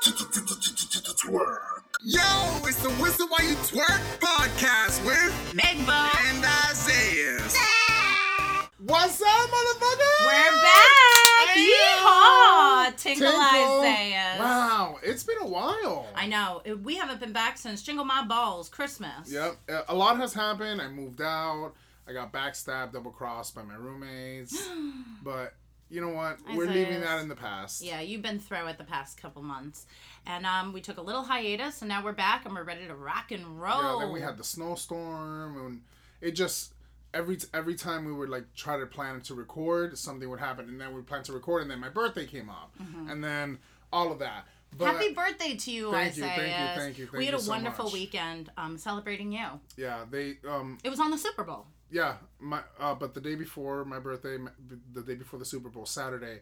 Twerk. Yo, it's the Whistle While You Twerk podcast with Big Bo. and Isaiah. What's up, motherfucker? We're back. Hey, Yeehaw. Tinkle Tinkle. Isaiah. Wow, it's been a while. I know. We haven't been back since Jingle My Balls Christmas. Yep, a lot has happened. I moved out. I got backstabbed, double crossed by my roommates. but you know what? We're leaving that in the past. Yeah, you've been through it the past couple months. And um, we took a little hiatus, and now we're back, and we're ready to rock and roll. Yeah, then we had the snowstorm, and it just every every time we would like try to plan to record, something would happen, and then we plan to record, and then my birthday came up, and then all of that. But Mm-hmm. Happy birthday to you, Thank you, thank you, thank you, thank we had a so wonderful much. weekend um, celebrating you. yeah, they um It was on the Super Bowl. Yeah my uh but the day before my birthday, the day before the Super Bowl, Saturday.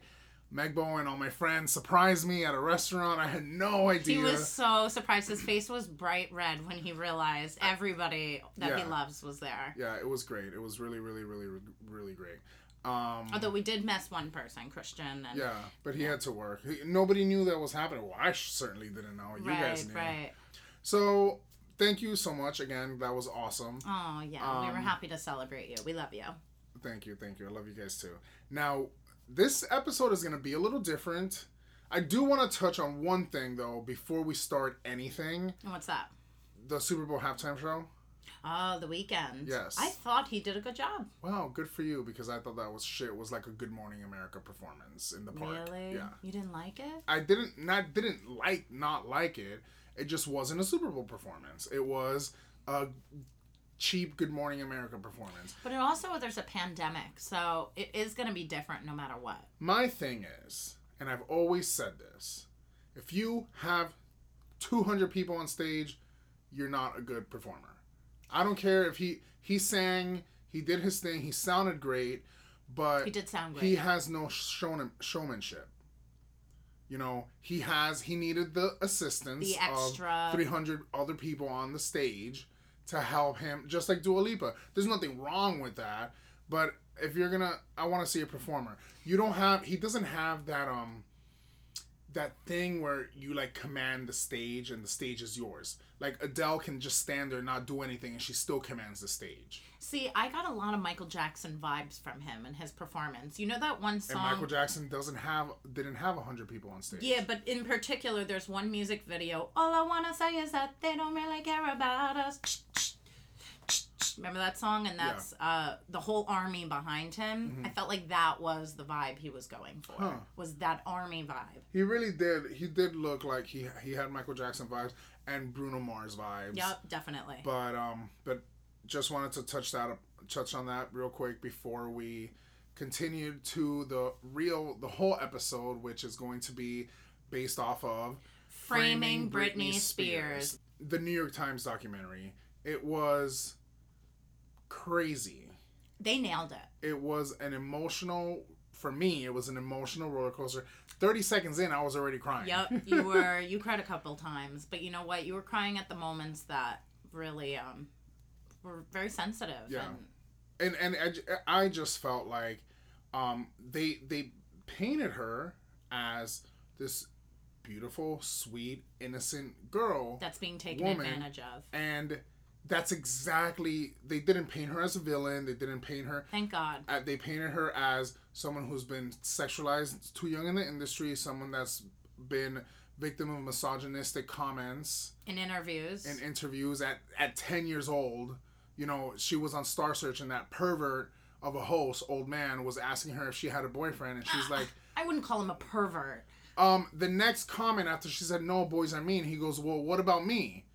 Meg Bo and all my friends surprised me at a restaurant. I had no idea. He was so surprised. His face was bright red when he realized everybody that he loves was there. yeah, it was great. It was really, really, really, really great. Um, Although we did miss one person, Christian. And Yeah, but he had to work. He, nobody knew that was happening. Well, I certainly didn't know. You right, guys knew. right. So, thank you so much again. That was awesome. Oh yeah, we were Um, happy to celebrate you. We love you. Thank you, thank you. I love you guys too. Now, this episode is going to be a little different. I do want to touch on one thing though before we start anything. What's that? The Super Bowl halftime show. Oh, the Weeknd. Yes. I thought he did a good job. Wow, good for you because I thought that was shit. It was like a Good Morning America performance in the park. Really? Yeah. You didn't like it? I didn't not didn't like not like it. It just wasn't a Super Bowl performance. It was a cheap Good Morning America performance. But it also there's a pandemic, so it is going to be different no matter what. My thing is, and I've always said this, if you have 200 people on stage, you're not a good performer. I don't care if he he sang, he did his thing, he sounded great, but He did sound great. he has no showman, showmanship. You know, he has he needed the assistance The extra- of 300 other people on the stage to help him just like Dua Lipa. There's nothing wrong with that, but if you're going to I want to see a performer. You don't have he doesn't have that um that thing where you like command the stage and the stage is yours. Like Adele can just stand there and not do anything and she still commands the stage. See, I got a lot of Michael Jackson vibes from him and his performance. You know that one song. And? Michael Jackson doesn't have didn't have 100 people on stage. Yeah, but in particular, there's one music video. All I wanna say is that they don't really care about us. Remember that song? And that's uh, the whole army behind him. I felt like that was the vibe he was going for. Mm-hmm. Huh. Was that army vibe? He really did. He did look like he he had Michael Jackson vibes and Bruno Mars vibes. Yep, definitely. But um, but just wanted to touch that touch on that real quick before we continue to the real the whole episode, which is going to be based off of Framing Britney Spears. the New York Times documentary. It was crazy. They nailed it. It was an emotional. For me, it was an emotional roller coaster. Thirty seconds in, I was already crying. Yep, you were you cried a couple times, but you know what? You were crying at the moments that really um were very sensitive. Yeah. And and and I I just felt like um they they painted her as this beautiful sweet innocent girl that's being taken Woman. advantage of. and that's exactly they didn't paint her as a villain they didn't paint her Thank God. uh, they painted her as someone who's been sexualized too young in the industry someone that's been victim of misogynistic comments In interviews. in interviews at, at 10 years old. You know, she was on Star Search and that pervert of a host, old man, was asking her if she had a boyfriend. And she's like, I wouldn't call him a pervert. um, the next comment after she said, no, boys are mean, he goes, well, what about me?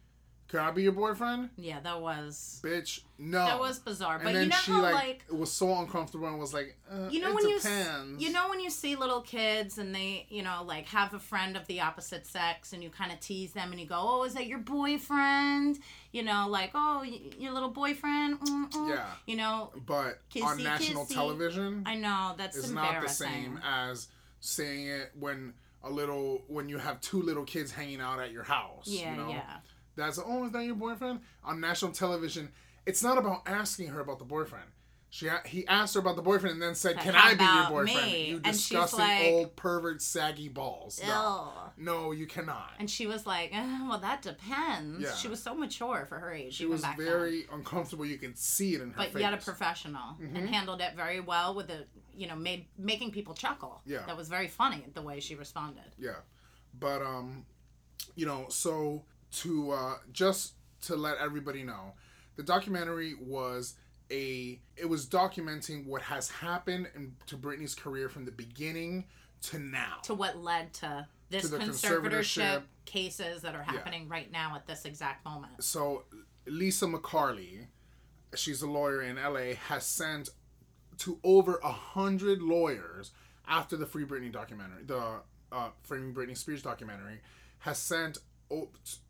Can I be your boyfriend? Yeah, that was Bitch, no. that was bizarre. But and then you know she how like, like, was so uncomfortable and was like, uh, you know it when you depends. you know when you see little kids and they you know like have a friend of the opposite sex and you kind of tease them and you go oh is that your boyfriend you know like oh y- your little boyfriend Mm-mm. Yeah. you know but on national kissy. television, I know that's is not the same as saying it when a little when you have two little kids hanging out at your house. yeah you know? yeah That's oh, is that your boyfriend? On national television, it's not about asking her about the boyfriend. She he asked her about the boyfriend and then said, "Can I be your boyfriend?" me? You disgusting like- old pervert, saggy balls. No, no, you cannot. And she was like, eh, "Well, that depends." Yeah. She was so mature for her age. she was back then. very uncomfortable. You can see it in her but face. yet a professional Mm-hmm. and handled it very well with the you know made making people chuckle Yeah. that was very funny the way she responded Yeah, but um, you know, so to uh, just to let everybody know, the documentary was a it was documenting what has happened in, to Britney's career from the beginning to now. to what led to this To conservatorship conservatorship. cases that are happening right now at this exact moment so Lisa MacCarley, she's a lawyer in LA, has sent to over a hundred lawyers after the Free Britney documentary, the uh, Free Britney Spears documentary, has sent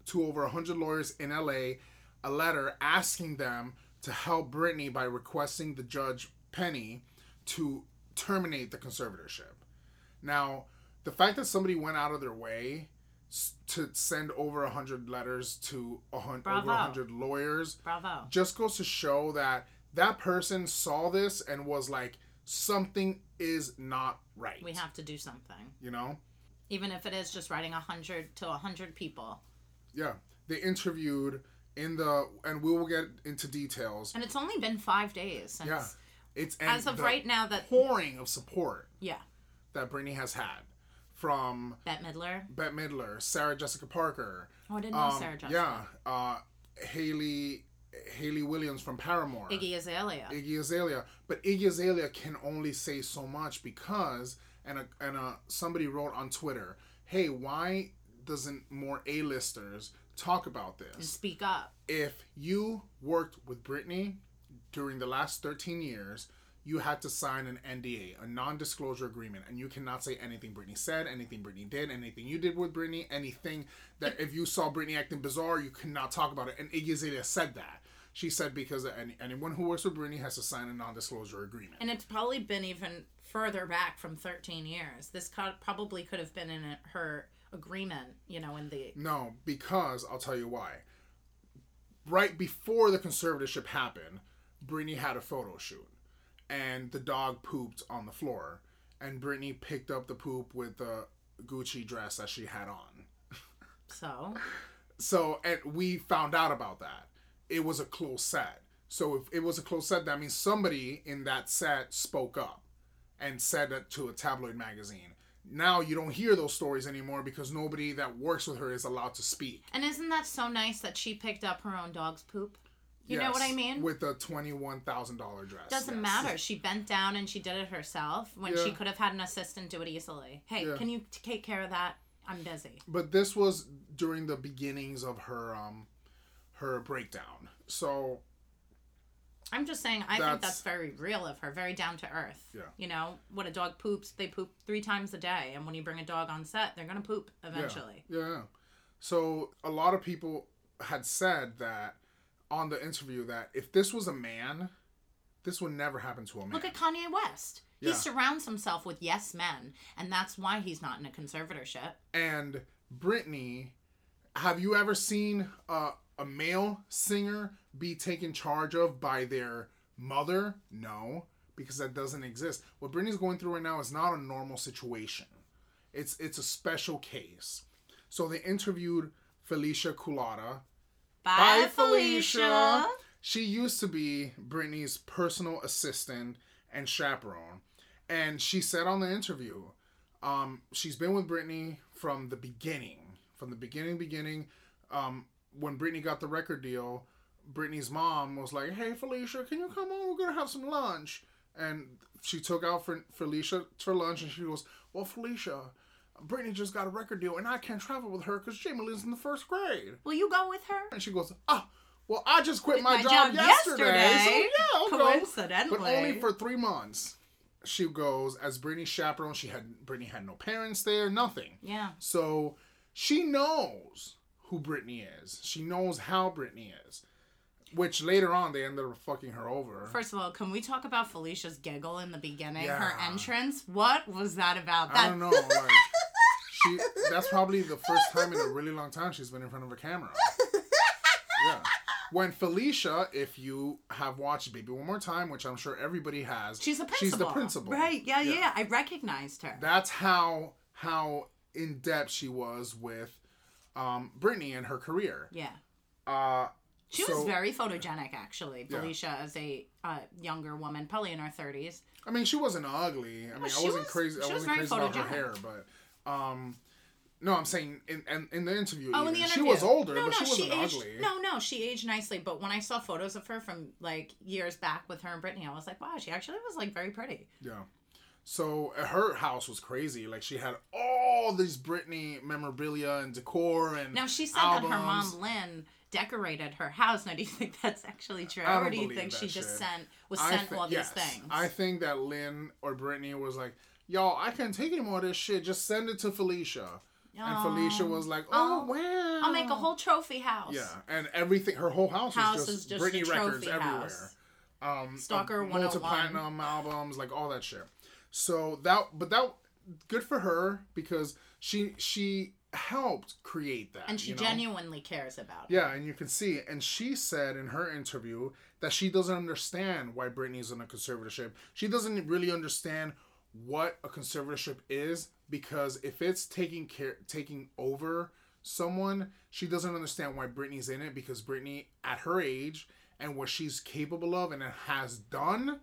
to over a hundred lawyers in LA a letter asking them to help Britney by requesting the judge Penny to terminate the conservatorship. Now, the fact that somebody went out of their way to send over a hundred letters to a hun- over a hundred lawyers bravo just goes to show that that person saw this and was like, something is not right. we have to do something you know, even if it is just writing a 100 to a 100 people yeah. They interviewed in the, and we will get into details. and it's only been five days since Yeah, it's and as of right now that pouring of support yeah that Britney has had from bette midler Bette Midler, Sarah Jessica Parker, oh i didn't know um, sarah jessica yeah, uh, Hayley Hayley Williams from Paramore, iggy azalea Iggy Azalea. But Iggy Azalea can only say so much because, and a, and a, somebody wrote on Twitter, hey, why doesn't more A-listers talk about and this? speak up If you worked with Britney during the last 13 years, you had to sign an NDA, a non-disclosure agreement, and you cannot say anything Britney said, anything Britney did, anything you did with Britney, anything that if you saw Britney acting bizarre, you cannot talk about it. And Iggy Azalea said that. She said because any, anyone who works with Britney has to sign a non-disclosure agreement. And it's probably been even further back from 13 years. This co- probably could have been in her agreement, you know, in the. No, because I'll tell you why. Right before the conservatorship happened, Britney had a photo shoot, and the dog pooped on the floor, and Britney picked up the poop with the Gucci dress that she had on. So, So, and we found out about that. It was a close set. So, if it was a close set, that means somebody in that set spoke up and said it to a tabloid magazine. Now you don't hear those stories anymore because nobody that works with her is allowed to speak. and isn't that so nice that she picked up her own dog's poop? You know what I mean? With a twenty-one thousand dollar dress. Doesn't yes. matter. She bent down and she did it herself when she could have had an assistant do it easily. Hey, Yeah. can you take care of that? I'm busy. But this was during the beginnings of her um her breakdown. So I'm just saying, I think That's- that's very real of her, very down to earth. Yeah. You know, when a dog poops, they poop three times a day. And when you bring a dog on set, they're going to poop eventually. yeah, yeah. So a lot of people had said that on the interview that if this was a man, this would never happen to a man. Look at Kanye West. Yeah. He surrounds himself with yes men, and that's why he's not in a conservatorship. and Britney, have you ever seen a male singer be taken charge of by their mother? No, because that doesn't exist. What Britney's going through right now is not a normal situation. It's it's a special case. So they interviewed Felicia Culotta. Bye, Bye, Felicia. She used to be Britney's personal assistant and chaperone. And she said on the interview, um, she's been with Britney from the beginning. From the beginning, beginning. Um, when Britney got the record deal, Britney's mom was like, Hey, Felicia, can you come on? We're going to have some lunch. And she took out for Felicia for lunch and she goes, Well, Felicia, Britney just got a record deal and I can't travel with her because Jamie Lynn's in the first grade. Will you go with her? And she goes, Ah, well, I just quit my, my job, job yesterday, yesterday. so yeah, I'll go. Coincidentally. But only for three months. She goes as Britney's chaperone. She had Britney had no parents there, nothing. Yeah. So she knows who Britney is. She knows how Britney is. Which later on they ended up fucking her over. First of all, can we talk about Felicia's giggle in the beginning? Her entrance? What was that about? I don't know. Like, she that's probably the first time in a really long time she's been in front of a camera. Yeah. when Felicia, if you have watched Baby One More Time, which I'm sure everybody has, She's the principal. She's the principal. Right? Yeah, yeah. yeah. I recognized her. That's how how in depth she was with um, Britney and her career. yeah. Uh, She so- was very photogenic, actually. Yeah. Felicia, as a uh, younger woman, probably in her thirties. I mean, she wasn't ugly. I mean, I wasn't was- crazy. I she was wasn't very crazy about her photogenic. hair, but um, no, I'm saying in in, in the interview. Oh, in the she was older, no, but no, she wasn't aged, ugly. No, no, she aged nicely. But when I saw photos of her from like years back with her and Britney, I was like, wow, she actually was like very pretty. Yeah. So uh, her house was crazy. Like she had all these Britney memorabilia and decor and Now she said albums. that her mom Lynn decorated her house. Now, do you think that's actually true, or do you think she just sent was I sent thi- all yes. these things? I think that Lynn or Britney was like, "Y'all, I can't take any more of this shit. Just send it to Felicia." And Felicia was like, "Oh, Oh, wow, I'll make a whole trophy house. yeah." And everything, her whole house, House was just, is just Britney records trophy everywhere. house. Um, Stalker uh, 101. multi-platinum albums, like all that shit. So that, but that, good for her because she she helped create that, and she you know? genuinely cares about it. Yeah, and you can see. And she said in her interview that she doesn't understand why Britney's in a conservatorship. She doesn't really understand what a conservatorship is because if it's taking care taking over someone, she doesn't understand why Britney's in it because Britney at her age and what she's capable of and has done,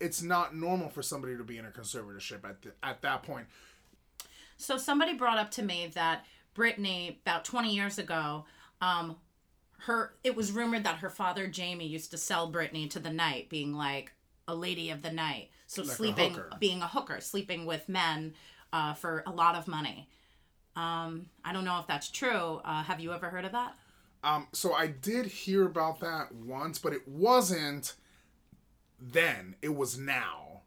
it's not normal for somebody to be in a conservatorship at the, at that point. So somebody brought up to me that Britney, about 20 years ago, um, her it was rumored that her father Jamie used to sell Britney to the night, being like a lady of the night. So Like sleeping, hooker. being a hooker, sleeping with men uh, for a lot of money. Um, I don't know if that's true. Uh, have you ever heard of that? Um, so I did hear about that once, but it wasn't then. It was now.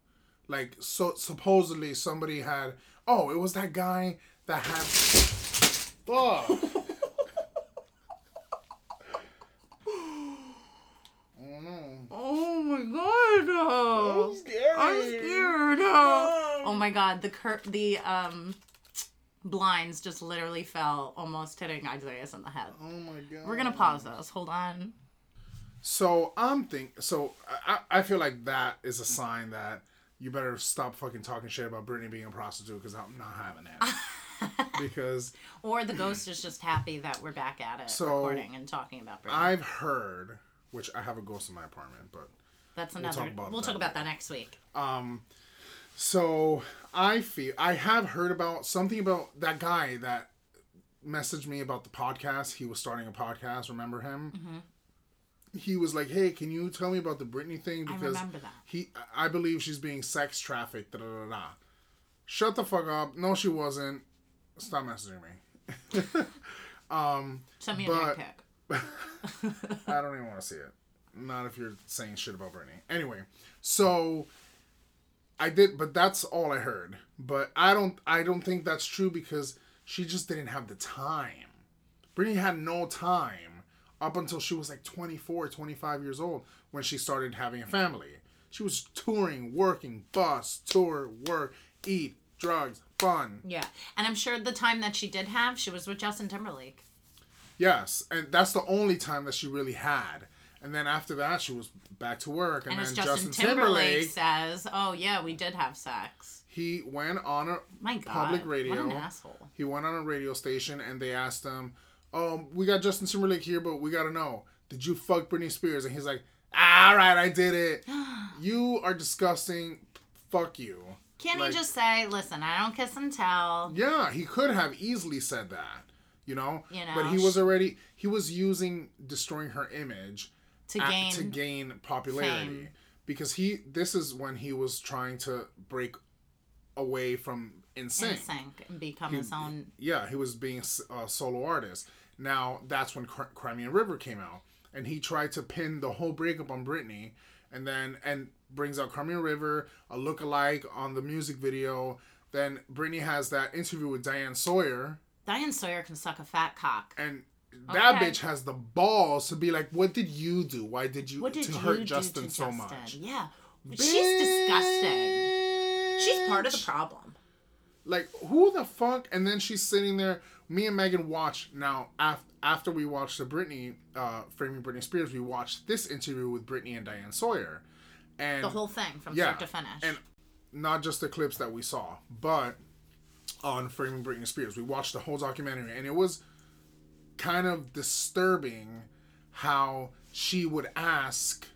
Like so supposedly somebody had oh, it was that guy that had Fuck. oh no. Oh my god! scared. I'm scared. Oh my god, the cur- the um blinds just literally fell, almost hitting Isaiah in the head. Oh my god. We're gonna pause this. Hold on. So I'm think so I, I feel like that is a sign that you better stop fucking talking shit about Britney being a prostitute because I'm not having it. because Or the ghost is just happy that we're back at it, So, recording and talking about Britney. I've heard, which I have a ghost in my apartment, but That's another. talk We'll about talk, about that next week. um, so I feel I have heard about something about that guy that messaged me about the podcast. He was starting a podcast. Remember him? Mm-hmm. He was like, "Hey, can you tell me about the Britney thing?" I Because remember that. he, I believe she's being sex trafficked. Da da da da. Shut the fuck up. No, she wasn't. Stop messaging me. um, Send me a but- dick pic. I don't even want to see it. Not if you're saying shit about Britney. Anyway, so I did, but that's all I heard. But I don't, I don't think that's true because she just didn't have the time. Britney had no time up until she was like 24, 25 years old when she started having a family. She was touring, working, bus, tour, work, eat, drugs, fun. Yeah, and I'm sure the time that she did have, she was with Justin Timberlake. Yes, and that's the only time that she really had. And then after that, she was back to work. And, And then Justin, Justin, Timberlake, Timberlake, says, "Oh yeah, we did have sex." he went on a My God, public what radio. an asshole. He went on a radio station and they asked him, "Um, we got Justin Timberlake here, but we gotta know, did you fuck Britney Spears?" And he's like, "All right, I did it. you are disgusting. Fuck you." Can't Like- he just say, "Listen, I don't kiss and tell"? Yeah, he could have easily said that, you know. You know, but he was already he was using destroying her image To at- gain, to gain popularity fame. because he this is when he was trying to break away from in insane. sync and become He- his own. Yeah, he was being a solo artist. Now that's when Cr- Cry Me a River came out, and he tried to pin the whole breakup on Britney, and then and brings out Cry Me a River, a look-alike on the music video. Then Britney has that interview with Diane Sawyer, Diane Sawyer can suck a fat cock. and that Okay. bitch has the balls to be like, "What did you do? Why did you What did to you hurt Justin to so Justin? much?" Yeah, she's disgusting. She's part of the problem. Like who the fuck? And then she's sitting there. Me and Megan watched now after after we watched the Britney uh, framing Britney Spears. We watched this interview with Britney and Diane Sawyer, and The whole thing from yeah, start to finish. and not just the clips that we saw, but on framing Britney Spears, we watched the whole documentary, and it was kind of disturbing how she would ask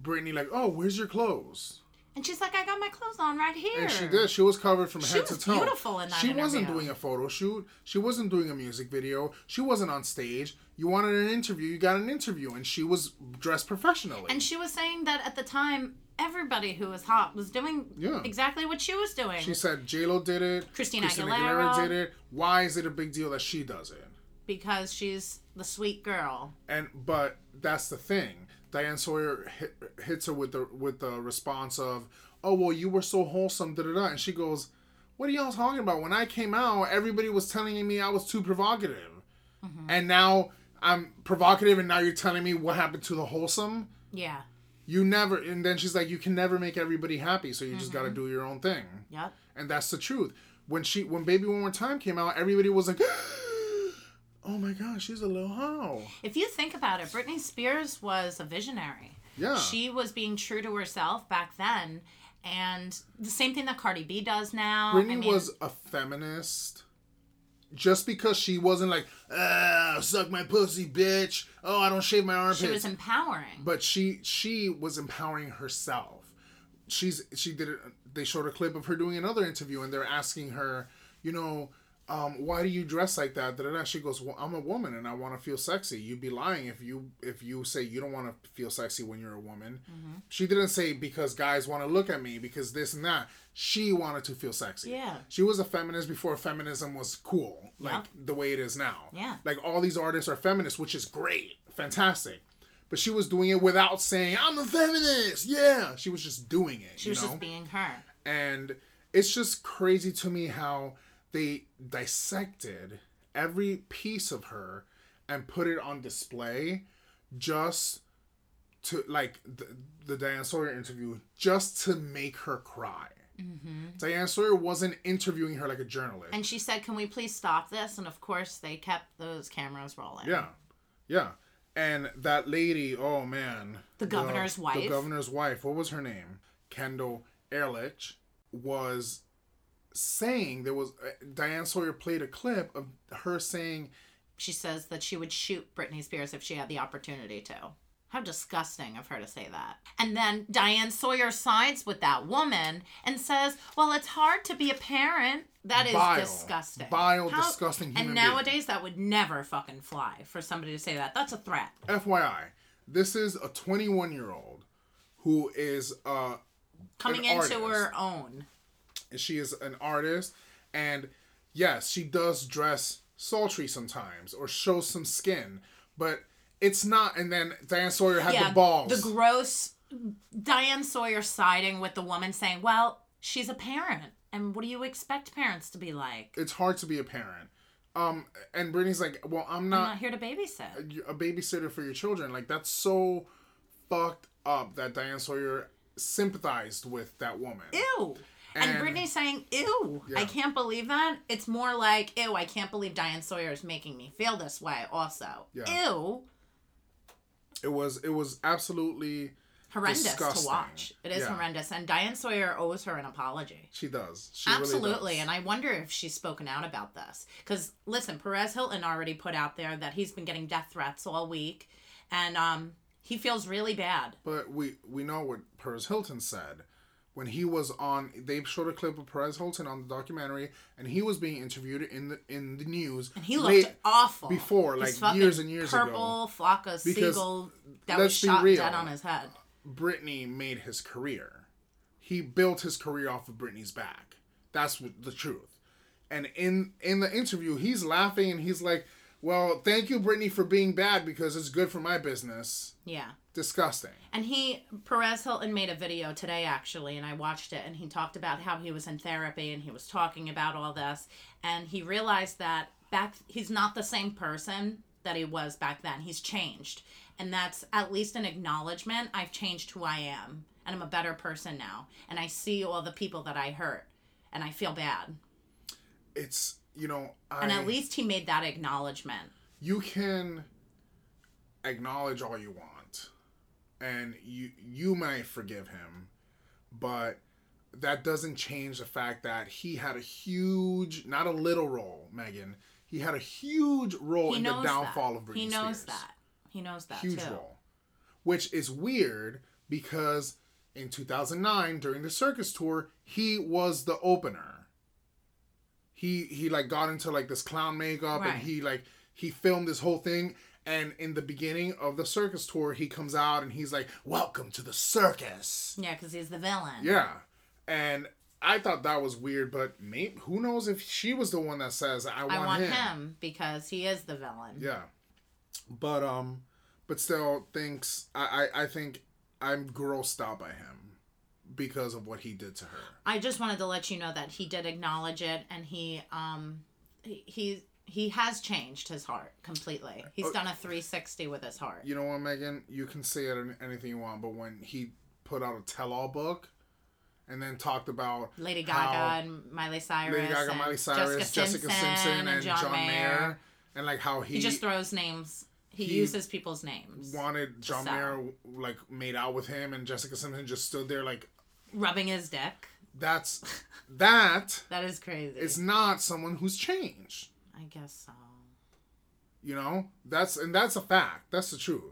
Britney like, "Oh, where's your clothes?" And she's like, I got my clothes on right here. And she did. She was covered from She head to toe. beautiful in that She wasn't doing a photo shoot. She wasn't doing a music video. She wasn't on stage. You wanted an interview. You got an interview, and she was dressed professionally. And she was saying that at the time, everybody who was hot was doing Yeah. exactly what she was doing. she said J Lo did it. Christina Aguilera. did it. Why is it a big deal that she does it? because she's the sweet girl. And but that's the thing. Diane Sawyer hit, hits her with the with the response of, "Oh well, you were so wholesome." Da da da. And she goes, "What are y'all talking about? When I came out, everybody was telling me I was too provocative, mm-hmm. and now I'm provocative, and now you're telling me what happened to the wholesome." Yeah. You never, and then she's like, "You can never make everybody happy, so you just got to mm-hmm. do your own thing." Yep. and that's the truth. When she when Baby One More Time came out, everybody was like, "Oh my gosh, she's a little hoe." If you think about it, Britney Spears was a visionary. Yeah, She was being true to herself back then. And the same thing that Cardi B does now. Britney I mean, was a feminist. Just because she wasn't like, ah, suck my pussy, bitch. Oh, I don't shave my armpits. she was empowering. but she she was empowering herself. She's she did it. They showed a clip of her doing another interview, and they're asking her, you know, um, why do you dress like that? Da, da, da. She goes, well, I'm a woman and I want to feel sexy. You'd be lying if you if you say you don't want to feel sexy when you're a woman. She didn't say because guys want to look at me because this and that. She wanted to feel sexy. Yeah. She was a feminist before feminism was cool, like Yep. the way it is now. Yeah. Like all these artists are feminists, which is great, fantastic. But she was doing it without saying, "I'm a feminist." Yeah, she was just doing it. she was know? just being her. and it's just crazy to me how they dissected every piece of her and put it on display just to like the, the Diane Sawyer interview just to make her cry. Mm-hmm. Diane Sawyer wasn't interviewing her like a journalist. And she said, Can we please stop this? And of course, they kept those cameras rolling. yeah, yeah. And that lady, oh man, The governor's The wife? The governor's wife. What was her name? Kendel Ehrlich was saying there was uh, Diane Sawyer played a clip of her saying She says that she would shoot Britney Spears if she had the opportunity to. How disgusting of her to say that. And then Diane Sawyer sides with that woman and says, Well, it's hard to be a parent. That is Vile. disgusting. Vile, disgusting human And being. nowadays, that would never fucking fly for somebody to say that. That's a threat. FYI, this is a 21 year old who is uh Coming into artist. her own. She is an artist and yes she does dress sultry sometimes or show some skin but it's not and then diane sawyer had yeah, the balls The gross Diane Sawyer siding with the woman saying, Well, she's a parent. And what do you expect parents to be like? it's hard to be a parent um and britney's like well i'm I'm not not here to babysit. a babysitter for your children like that's so fucked up that diane sawyer sympathized with that woman Ew. And, And- Britney's saying, Ew, I can't believe that. It's more like, Ew, I can't believe Diane Sawyer is making me feel this way, also. Yeah. Ew. it was it was absolutely Horrendous Disgusting. to watch. It is Yeah. horrendous. And Diane Sawyer owes her an apology. she does she really Absolutely. does. and I wonder if she's spoken out about this. Because, listen, Perez Hilton already put out there that he's been getting death threats all week. And um, he feels really bad. But we we know what Perez Hilton said when he was on. They showed a clip of Perez Hilton on the documentary, and he was being interviewed in the in the news. And he looked awful. before, like, years and years ago. purple, flock of Because, seagull that was shot real. dead on his head. Britney made his career. He built his career off of Britney's back. That's the truth. And in in the interview, he's laughing and he's like, "Well, thank you, Britney, for being bad because it's good for my business." Yeah. Disgusting. And he, Perez Hilton made a video today actually, and I watched it, and he talked about how he was in therapy and he was talking about all this, and he realized that back, he's not the same person that he was back then. He's changed. And that's at least an acknowledgement. I've changed who I am, and I'm a better person now, and I see all the people that I hurt, and I feel bad. it's you know I, and at least he made that acknowledgement. you can acknowledge all you want and you you might forgive him but that doesn't change the fact that he had a huge not a little role megan he had a huge role He in the downfall that. of Britney he knows Spears. that. He knows that huge too. role which is weird because in 2009 during the circus tour he was the opener he he like got into like this clown makeup Right. and he like he filmed this whole thing and in the beginning of the circus tour he comes out and he's like welcome to the circus Yeah, because he's the villain. yeah and i thought that was weird but maybe who knows if she was the one that says i want, I want him. him. because he is the villain. Yeah, but um, but still thinks I I, I think I'm grossed out by him because of what he did to her. I just wanted to let you know that he did acknowledge it, and he um he he, he has changed his heart completely. He's Oh. done a 360 with his heart. You know what, Megan? You can say it in anything you want, but when he put out a tell-all book, and then talked about Lady Gaga and Miley Cyrus, Lady Gaga, and Miley Cyrus, Jessica, Simpson, and John, Mayer. and like how he, He just throws names. He, he uses people's names, wanted John sell. Mayer like made out with him, and Jessica Simpson just stood there like rubbing his dick. that's that That is crazy. is not someone who's changed. I guess so. You know, that's and that's a fact. That's the truth.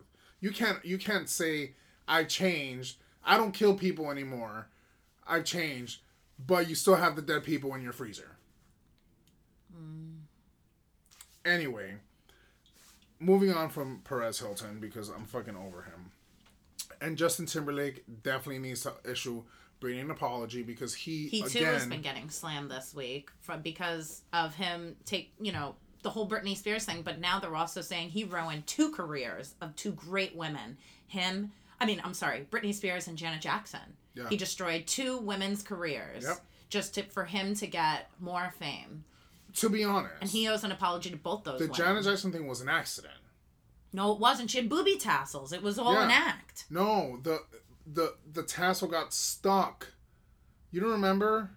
You can't you can't say I changed. I don't kill people anymore. I've changed, but you still have the dead people in your freezer. Mm. Anyway, moving on from Perez Hilton because I'm fucking over him. And Justin Timberlake definitely needs to issue bringing an apology because he, He too again has been getting slammed this week from because of him take you know the whole Britney Spears thing. But now they're also saying he ruined two careers of two great women. Him, I mean, I'm sorry, Britney Spears and Janet Jackson. Yeah. He destroyed two women's careers Yep. just to, for him to get more fame. to be honest, And he owes an apology to both those the women. Janet Jackson thing was an accident. no, it wasn't. She had booby tassels. It was all an act. No, the the the tassel got stuck. You don't remember?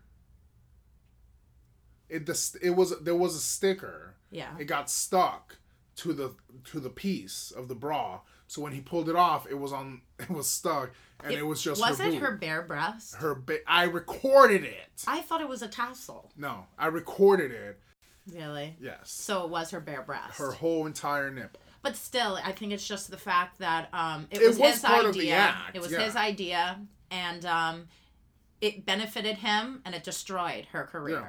It the, it was there was a sticker. Yeah. It got stuck to the to the piece of the bra. So when he pulled it off, it was on it was stuck and it, was just was her it boob. her bare breast? her ba- I recorded it. I thought it was a tassel. No, I recorded it. Really? Yes. So it was her bare breast. Her whole entire nipple. But still, I think it's just the fact that um, it, It was, was his idea. act, it was yeah. his idea, and um, it benefited him, and it destroyed her career. Yeah.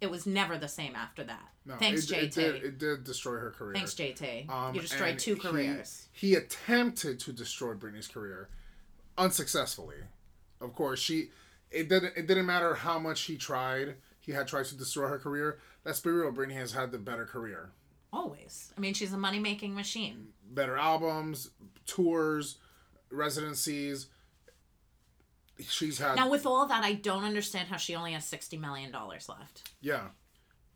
It was never the same after that. No, Thanks, it, JT. It did, it did destroy her career. Thanks, JT. Um, you destroyed two he- careers. He, attempted to destroy Britney's career, unsuccessfully. Of course, she. It didn't. It didn't matter how much he tried. He had tried to destroy her career. Let's be real. Britney has had the better career, Always. I mean, she's a money making machine. better albums, tours, residencies. She's had Now, with all that, I don't understand how she only has $60 million left. yeah,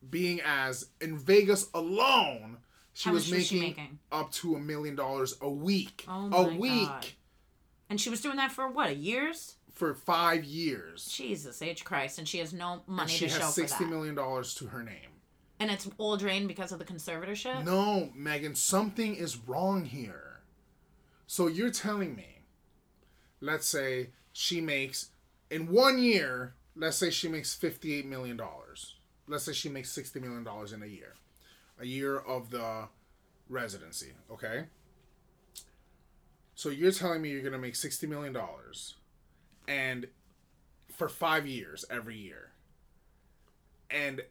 being as in Vegas alone. She How was was she making, making? up to a million dollars a week. Oh a my week God. And she was doing that for what, years? for five years. Jesus H. Christ. And she has no money she to show has for that. million dollars to her name. And it's all drained because of the conservatorship? No, Megan, something is wrong here. So you're telling me, let's say she makes in one year, let's say she makes fifty-eight million dollars. Let's say she makes sixty million dollars in a year, a year of the residency. Okay. So you're telling me you're gonna make sixty million dollars, and for five years every year, and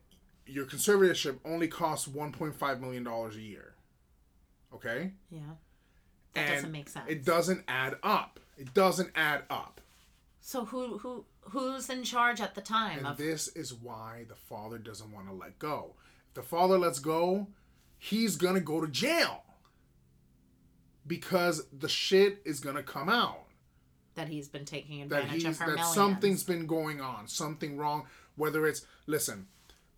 your conservatorship only costs one point five million dollars a year. Okay. Yeah. That and doesn't make sense. It doesn't add up. It doesn't add up. So who who who's in charge at the time And of this is why the father doesn't want to let go. If the father lets go, he's gonna go to jail. Because the shit is gonna come out. that he's been taking That advantage he's of her that millions? something's been going on, something wrong. Whether it's listen,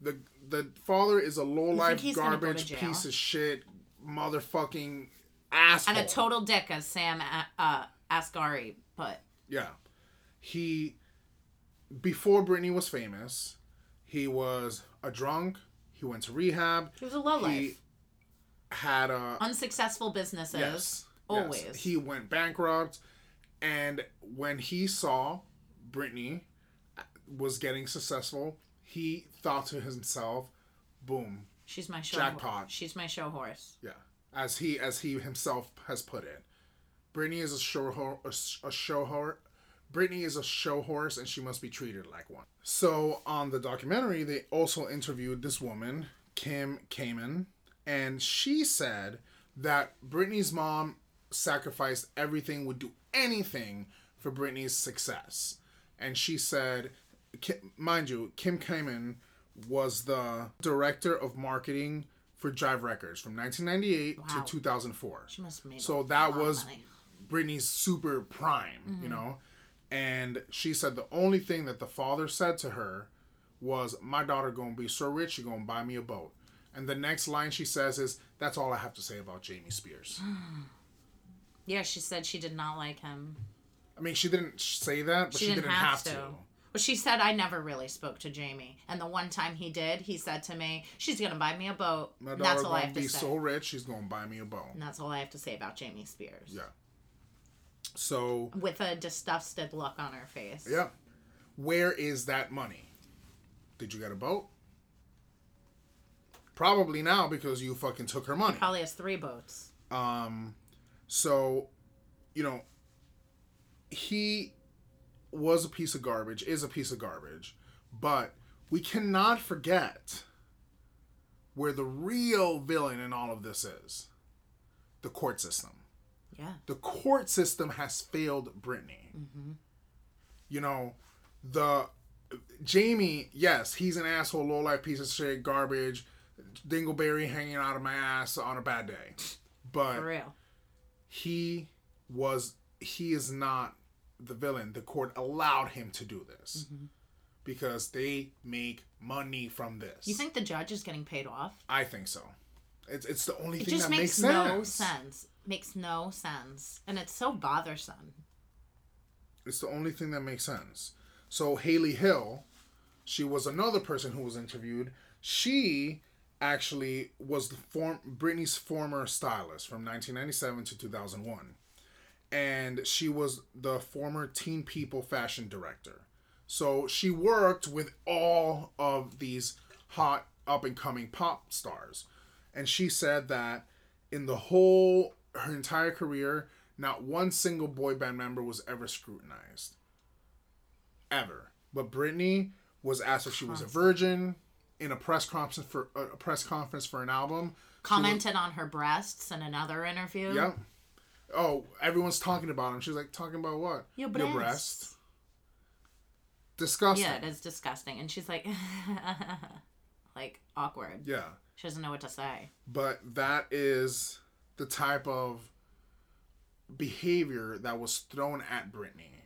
the the father is a low life garbage piece of shit, motherfucking asshole. and a total dick, as Sam uh, uh, Asghari put. Yeah. He before Britney was famous, He was a drunk. He went to rehab. He was a lowlife. He had a Unsuccessful businesses. yes, Always. yes. He went bankrupt, and when he saw Britney was getting successful, he thought to himself, "Boom, She's my show. Jackpot. She's my show horse. Yeah, as he as he himself has put it, Britney is a show ho- a, a show horse. Britney is a show horse, and she must be treated like one. So on the documentary, they also interviewed this woman, Kim Kaiman, and she said that Britney's mom sacrificed everything, would do anything for Britney's success, and she said, Mind you, Kim Kaiman was the director of marketing for Jive Records from 1998 Wow. to 2004. She must have made So that was. Britney's super prime, you mm-hmm. know? And she said the only thing that the father said to her was, My daughter gonna be so rich, she gonna buy me a boat. And the next line she says is, That's all I have to say about Jamie Spears. Yeah, she said she did not like him. I mean, she didn't say that, but She, she, didn't, didn't, have, to. Well, she said I never really spoke to Jamie, and the one time he did, he said to me, "She's gonna buy me a boat." My And daughter that's all I gonna have to be say. so rich, she's gonna buy me a boat. and that's all I have to say about Jamie Spears. Yeah. So, With a disgusted look on her face. yeah. Where is that money? Did you get a boat? Probably now because you fucking took her money. Probably has three boats. Um, so, you know, he was a piece of garbage, is a piece of garbage, but we cannot forget where the real villain in all of this is the court system. Yeah. The court system has failed Britney. Mm-hmm. You know, the Jamie, yes, he's an asshole, low life piece of shit, garbage, dingleberry hanging out of my ass on a bad day. But For real. he was he is not the villain the court allowed him to do this mm-hmm. because they make money from this You think the judge is getting paid off? i think so it's, it's the only It thing that makes, sense. Makes, no sense sense. Makes no sense. And it's so bothersome. it's the only thing that makes sense so haley hill she was another person who was interviewed she actually was the form Britney's former stylist from 1997 to 2001 and she was the former Teen People fashion director. So she worked with all of these hot up and coming pop stars. And she said that in the whole her entire career, not one single boy band member was ever scrutinized. Ever. But Britney was asked if she was a virgin in a press conference for a press conference for an album. Commented on her breasts in another interview. Yep. Oh, everyone's talking about him. She's like, talking about what? Your breast. breasts. Disgusting. Yeah, it is disgusting. And she's like, like awkward. Yeah. She doesn't know what to say. But that is the type of behavior that was thrown at Britney.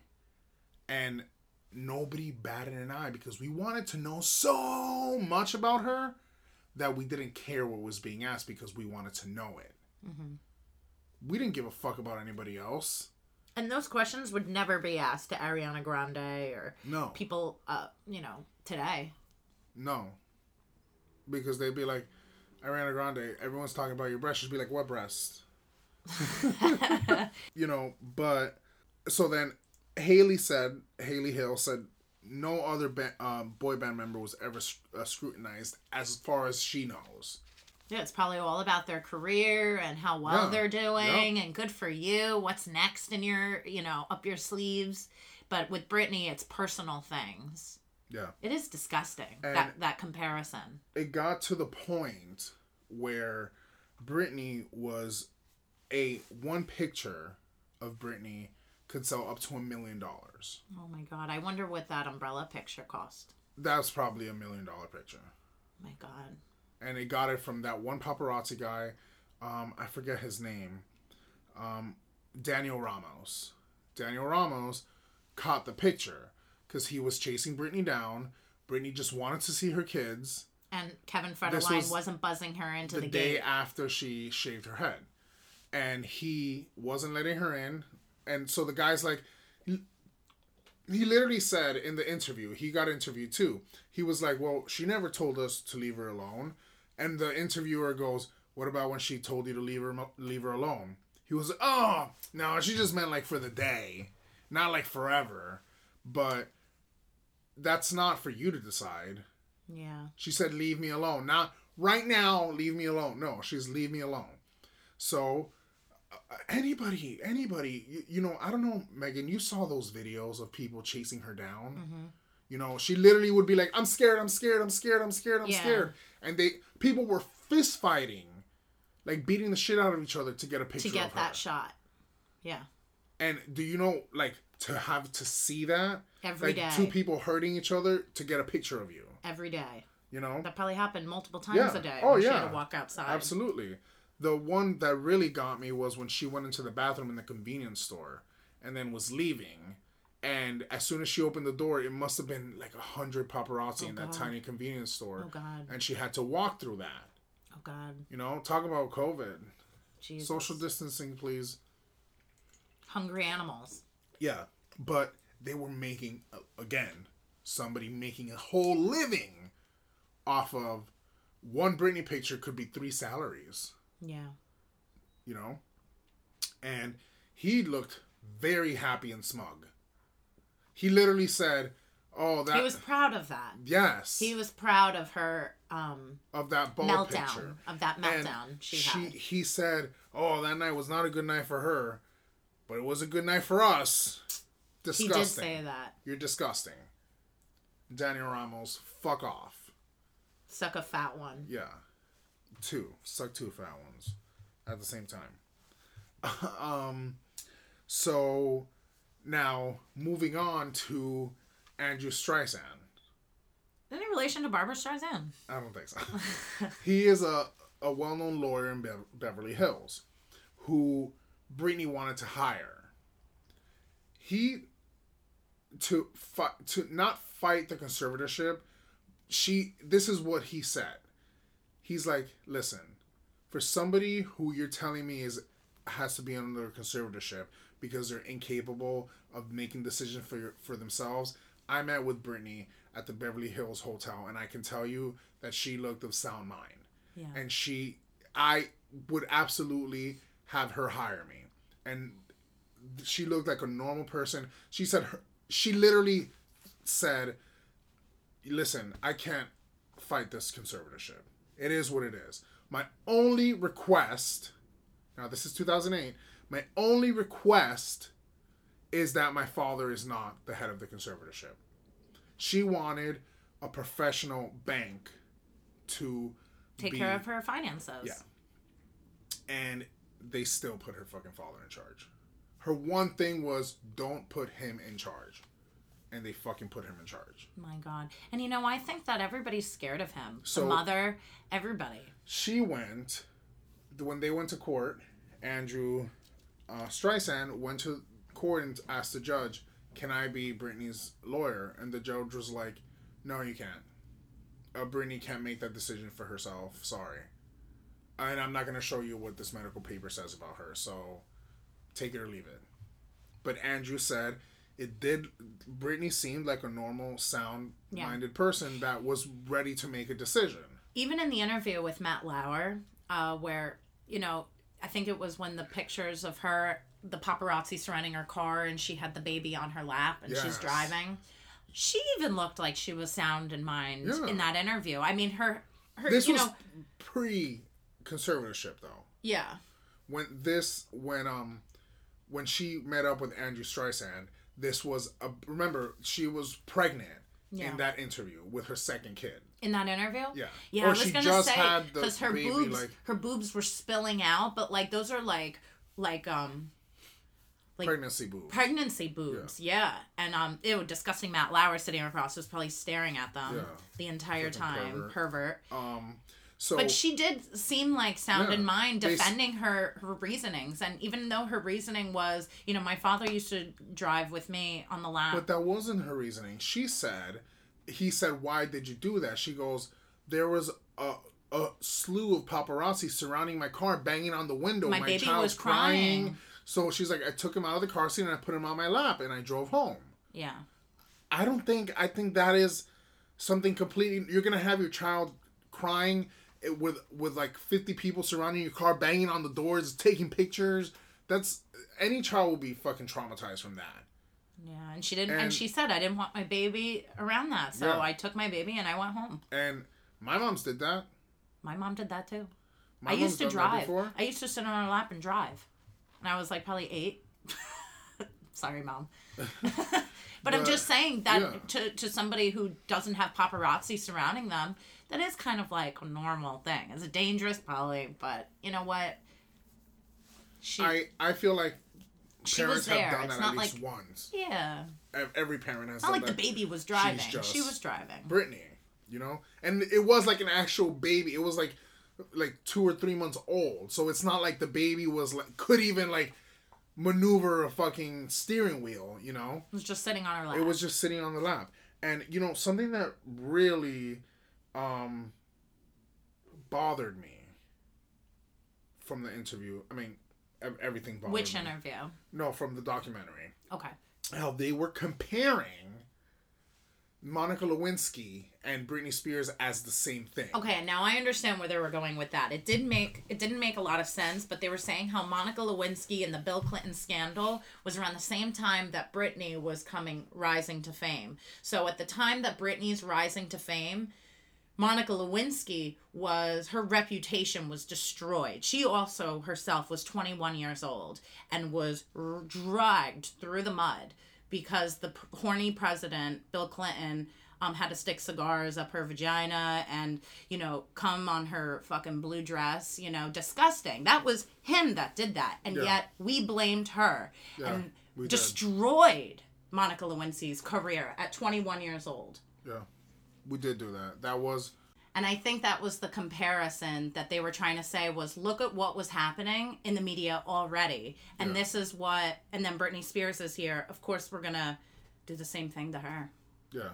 And nobody batted an eye because we wanted to know so much about her that we didn't care what was being asked because we wanted to know it. Mm-hmm. We didn't give a fuck about anybody else. And those questions would never be asked to Ariana Grande or No. people, uh, you know, today. No. Because they'd be like, Ariana Grande, everyone's talking about your breast. She'd be like, what breast? you know, but so then Haley said, Haley Hill said, no other ba- um, boy band member was ever sc- uh, scrutinized as far as she knows. Yeah, it's probably all about their career and how well Yeah. they're doing and good for you. What's next in your, you know, up your sleeves. But with Britney, it's personal things. Yeah. It is disgusting And- that that comparison. It got to the point where Britney was a one picture of Britney could sell up to a million dollars. Oh my god, I wonder what that umbrella picture cost. That's probably a million dollar picture. Oh my god. And it got it from that one paparazzi guy. Um, I forget his name. Um, Daniel Ramos. Daniel Ramos caught the picture because he was chasing Britney down. Britney just wanted to see her kids And Kevin Federline was was, not buzzing her into the, the, day gate. after she shaved her head, and he wasn't letting her in. And so the guy's like, he literally said in the interview, he got interviewed too. He was like, "Well, she never told us to leave her alone." And the interviewer goes, "What about when she told you to leave her leave her alone?" He was, "Oh, no, she just meant like for the day, not like forever." But that's not for you to decide. Yeah. She said, "Leave me alone." Not right now. Leave me alone. No, she's leave me alone. So uh, anybody, anybody, you, you, know, I don't know, Megan. You saw those videos of people chasing her down. Mm-hmm. You know, she literally would be like, "I'm scared. I'm scared. I'm scared. I'm scared. I'm yeah. scared," and they people were fist fighting, like beating the shit out of each other to get a picture to get that shot. Yeah. And do you know, like, to have to see that every like, day. two people hurting each other to get a picture of you every day. You know that probably happened multiple times yeah. a day. Oh yeah, she had to walk outside. Absolutely. The one that really got me was when she went into the bathroom in the convenience store and then was leaving. And as soon as she opened the door, it must have been like a hundred paparazzi oh, in that God. tiny convenience store. Oh God! And she had to walk through that. Oh God! You know, talk about COVID. Jesus. Social distancing, please. Hungry animals. Yeah, but they were making again somebody making a whole living off of one Britney picture could be three salaries. Yeah. You know? And he looked very happy and smug. He literally said, "Oh, that." He was proud of that. Yes. He was proud of her. Um, of that ball meltdown. Picture. Of that meltdown and she, she had. He said, "Oh, that night was not a good night for her, but it was a good night for us." Disgusting. He did say that. You're disgusting. Daniel Ramos, fuck off. Suck a fat one. Yeah. Two. Suck two fat ones at the same time. um so now moving on to Andrew Streisand. Any relation to Barbara Streisand? I don't think so. he is a, a well known lawyer in Be- Beverly Hills who Britney wanted to hire. He to fight to not fight the conservatorship. She this is what he said. He's like, listen, for somebody who you're telling me is has to be under conservatorship because they're incapable of making decisions for your, for themselves. I met with Britney at the Beverly Hills Hotel, and I can tell you that she looked of sound mind. Yeah. And she, I would absolutely have her hire me. And she looked like a normal person. She said her, she literally said, "Listen, I can't fight this conservatorship. It is what it is. My only request, now this is 2008, my only request is that my father is not the head of the conservatorship. She wanted a professional bank to take be, care of her finances. Yeah. And they still put her fucking father in charge. Her one thing was don't put him in charge. And they fucking put him in charge. My God. And you know, I think that everybody's scared of him. So the mother, everybody. She went, when they went to court, Andrew uh, Streisand went to court and asked the judge, Can I be Britney's lawyer? And the judge was like, No, you can't. Uh, Britney can't make that decision for herself. Sorry. And I'm not going to show you what this medical paper says about her. So take it or leave it. But Andrew said it did. Britney seemed like a normal, sound-minded yeah. person that was ready to make a decision. Even in the interview with Matt Lauer, uh, where you know, I think it was when the pictures of her, the paparazzi surrounding her car, and she had the baby on her lap, and yes. she's driving. She even looked like she was sound in mind yeah. in that interview. I mean, her, her. This you was know, pre conservatorship, though. Yeah. When this, when um, when she met up with Andrew Streisand, this was a remember she was pregnant yeah. in that interview with her second kid. In that interview? Yeah. Yeah, or I was gonna say because her boobs like, her boobs were spilling out, but like those are like like um like pregnancy boobs. Pregnancy boobs, yeah. yeah. And um it was disgusting Matt Lauer sitting across was probably staring at them yeah. the entire time. Pervert. pervert. Um so, but she did seem like sound yeah, in mind defending her her reasonings, and even though her reasoning was, you know, my father used to drive with me on the lap. But that wasn't her reasoning. She said, he said, "Why did you do that?" She goes, "There was a." A slew of paparazzi surrounding my car, banging on the window. My, my baby was crying. crying. So she's like, I took him out of the car seat and I put him on my lap and I drove home. Yeah. I don't think I think that is something completely. You're gonna have your child crying with with like 50 people surrounding your car, banging on the doors, taking pictures. That's any child will be fucking traumatized from that. Yeah, and she didn't. And, and she said, "I didn't want my baby around that, so yeah. I took my baby and I went home." And my mom's did that. My mom did that too. My I used to drive. I used to sit on her lap and drive, and I was like probably eight. Sorry, mom. but, but, I'm just saying that yeah. to to somebody who doesn't have paparazzi surrounding them, that is kind of like a normal thing. It's a dangerous? Probably, but you know what? She, I I feel like parents have done that at least like, once. Yeah. Every parent has. It's not like the baby was driving. She was driving. Britney, you know, and it was like an actual baby. It was like like two or three months old, so it's not like the baby was like could even like maneuver a fucking steering wheel. You know, it was just sitting on her lap. It was just sitting on the lap, and you know something that really um bothered me from the interview. I mean, everything bothered Which me. interview? No, from the documentary. Okay. How they were comparing Monica Lewinsky and Britney Spears as the same thing. Okay, now I understand where they were going with that. It didn't make it didn't make a lot of sense, but they were saying how Monica Lewinsky and the Bill Clinton scandal was around the same time that Britney was coming rising to fame. So at the time that Britney's rising to fame, Monica Lewinsky was her reputation was destroyed. She also herself was 21 years old and was r- dragged through the mud because the p- horny president Bill Clinton um, had to stick cigars up her vagina and you know come on her fucking blue dress. You know, disgusting. That was him that did that, and yeah. yet we blamed her yeah, and destroyed did. Monica Lewinsky's career at 21 years old. Yeah. We did do that. That was and I think that was the comparison that they were trying to say was look at what was happening in the media already. And yeah. this is what and then Britney Spears is here. Of course we're gonna do the same thing to her. Yeah.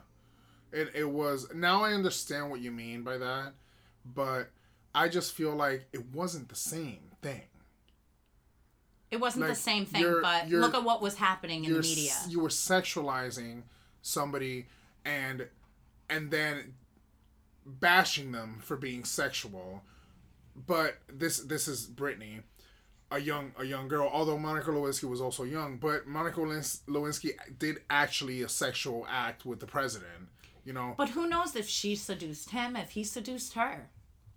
It it was now I understand what you mean by that, but I just feel like it wasn't the same thing. It wasn't like, the same thing, you're, but you're, look at what was happening in the media. You were sexualizing somebody and and then bashing them for being sexual. But this this is Britney, a young a young girl. Although Monica Lewinsky was also young, but Monica Lewinsky did actually a sexual act with the president. You know. But who knows if she seduced him, if he seduced her?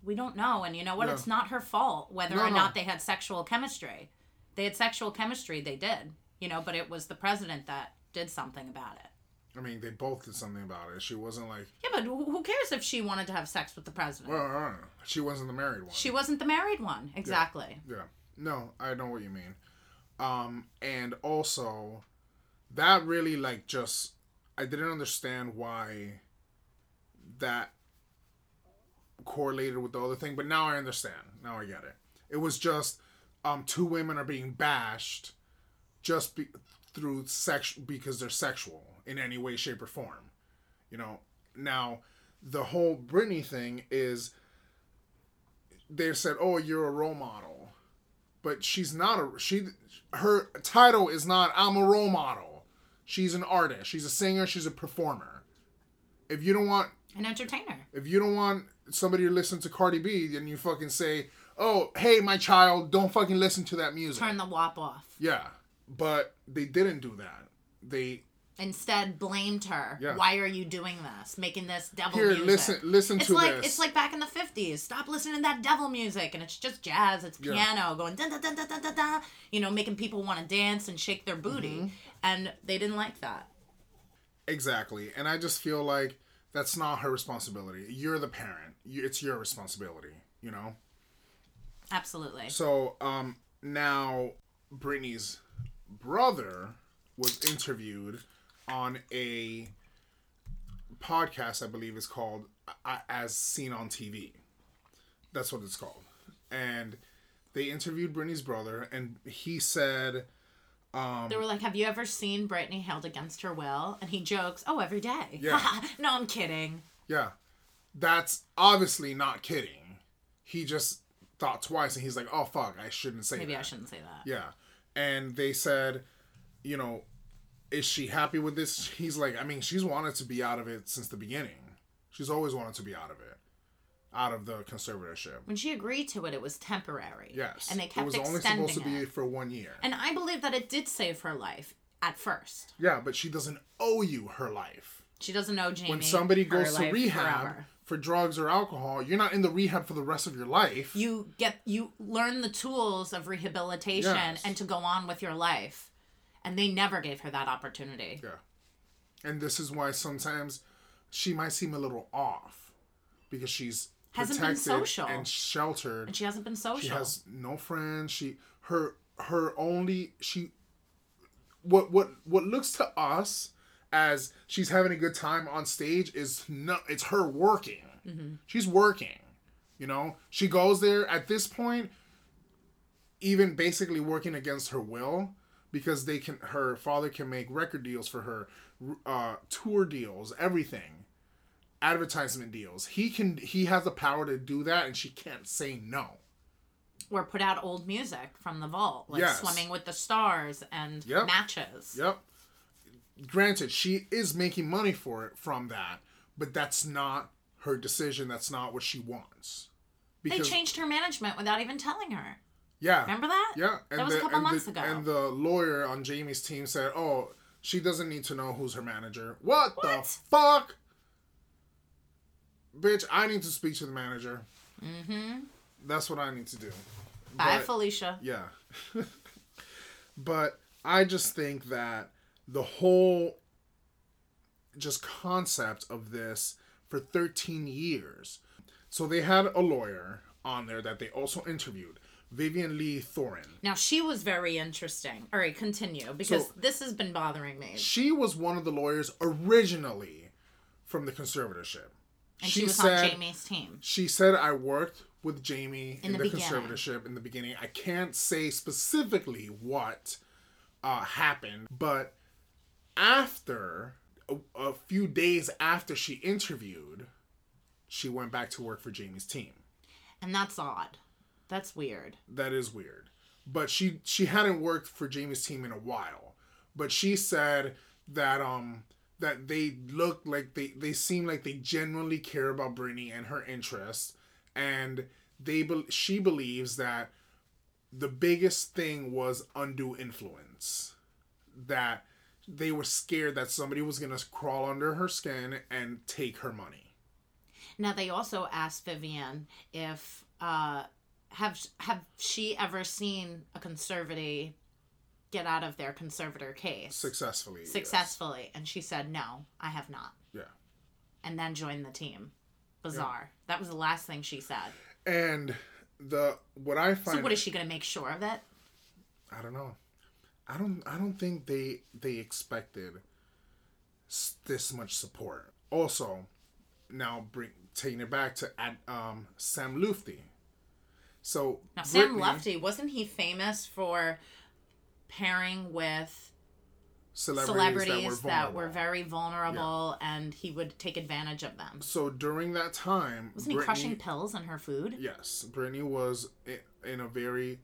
We don't know. And you know what? It's not her fault whether no, or not they had sexual chemistry. They had sexual chemistry. They did. You know, but it was the president that did something about it. I mean, they both did something about it. She wasn't like. Yeah, but who cares if she wanted to have sex with the president? Well, she wasn't the married one. She wasn't the married one. Exactly. Yeah. yeah. No, I know what you mean. Um, and also, that really like just I didn't understand why that correlated with the other thing, but now I understand. Now I get it. It was just um, two women are being bashed just be- through sex because they're sexual in any way, shape, or form. You know, now the whole Britney thing is they said, "Oh, you're a role model," but she's not a she. Her title is not "I'm a role model." She's an artist. She's a singer. She's a performer. If you don't want an entertainer, if you don't want somebody to listen to Cardi B, then you fucking say, "Oh, hey, my child, don't fucking listen to that music." Turn the WAP off. Yeah, but they didn't do that. They instead blamed her. Yeah. Why are you doing this? Making this devil Here, music. listen, listen it's to like, this. It's like back in the fifties. Stop listening to that devil music, and it's just jazz. It's piano yeah. going da da da da da da. You know, making people want to dance and shake their booty, mm-hmm. and they didn't like that. Exactly, and I just feel like that's not her responsibility. You're the parent. It's your responsibility. You know. Absolutely. So, um, now Britney's brother was interviewed on a podcast, I believe is called As Seen on TV. That's what it's called. And they interviewed Britney's brother, and he said. Um, they were like, "Have you ever seen Britney held against her will?" And he jokes, "Oh, every day." Yeah. no, I'm kidding. Yeah, that's obviously not kidding. He just thought twice, and he's like, "Oh fuck, I shouldn't say." Maybe that. I shouldn't say that. Yeah, and they said, you know, is she happy with this? He's like, I mean, she's wanted to be out of it since the beginning. She's always wanted to be out of it, out of the conservatorship. When she agreed to it, it was temporary. Yes, and they kept it was only supposed to be it. for one year. And I believe that it did save her life at first. yeah, but she doesn't owe you her life. She doesn't know Jamie. When somebody goes to rehab forever. for drugs or alcohol, you're not in the rehab for the rest of your life. You get you learn the tools of rehabilitation Yes. and to go on with your life, and they never gave her that opportunity. Yeah. And this is why sometimes she might seem a little off because she's Hasn't been social. and sheltered. And she hasn't been social. She has no friends. She her her only she what what what looks to us as she's having a good time on stage is not it's her working. Mm-hmm. She's working. You know, she goes there at this point even basically working against her will because they can her father can make record deals for her uh tour deals everything advertisement deals he can he has the power to do that and she can't say no or put out old music from the vault, like Yes. Swimming with the Stars and Yep. Matches. yep granted she is making money for it from that but that's not her decision that's not what she wants They changed her management without even telling her. Yeah Remember that? Yeah, and That was a the, couple months the, ago. And the lawyer on Jamie's team said, "Oh, she doesn't need to know who's her manager." What, the fuck, bitch? I need to speak to the manager. Mm-hmm. That's what I need to do. Bye, But- Felicia. yeah, but I just think that the whole just concept of this for 13 years. So they had a lawyer on there that they also interviewed, Vivian Lee Thoreen. Now she was very interesting. All right, continue because So- this has been bothering me. she was one of the lawyers originally from the conservatorship. And she, was on Jamie's team. She said I worked with Jamie in, In the the, conservatorship in the beginning. I can't say specifically what uh, happened, but after a, a few days after she interviewed, she went back to work for Jamie's team. And that's odd. That's weird. that is weird. But she she hadn't worked for Jamie's team in a while. But she said that um that they look like they they seem like they genuinely care about Britney and her interests, and they bel she believes that the biggest thing was undue influence. That they were scared that somebody was gonna crawl under her skin and take her money. Now they also asked Vivian if uh have have she ever seen a conservative get out of their conservator case Successfully. yes. successfully and she said no, I have not. Yeah. And then joined the team. Bizarre. That was the last thing she said. And the what I find So what is she going to make sure of it? I don't know. I don't. I don't think they they expected this much support. Also, now bring taking it back to um Sam Lutfi. So Now Sam Britney- Lutfi wasn't he famous for pairing with celebrities, celebrities that were, that were, very vulnerable and he would take advantage of them? So during that time, Wasn't he crushing pills in her food? Yes, Britney was in a very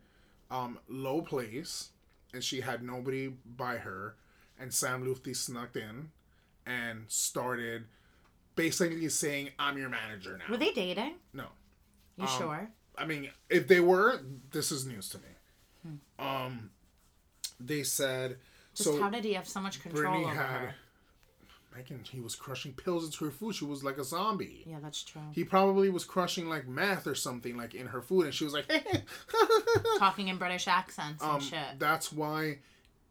um, low place, and she had nobody by her. And Sam Lutfi snuck in and started basically saying, "I'm your manager now." Were they dating? No, You sure? I mean, if they were, this is news to me. Um, they said Just so. how did he have so much control Britney over had. her? Megan, he was crushing pills into her food. She was like a zombie. Yeah, that's true. He probably was crushing like meth or something like in her food, and she was like, Talking in British accents and um, shit. that's why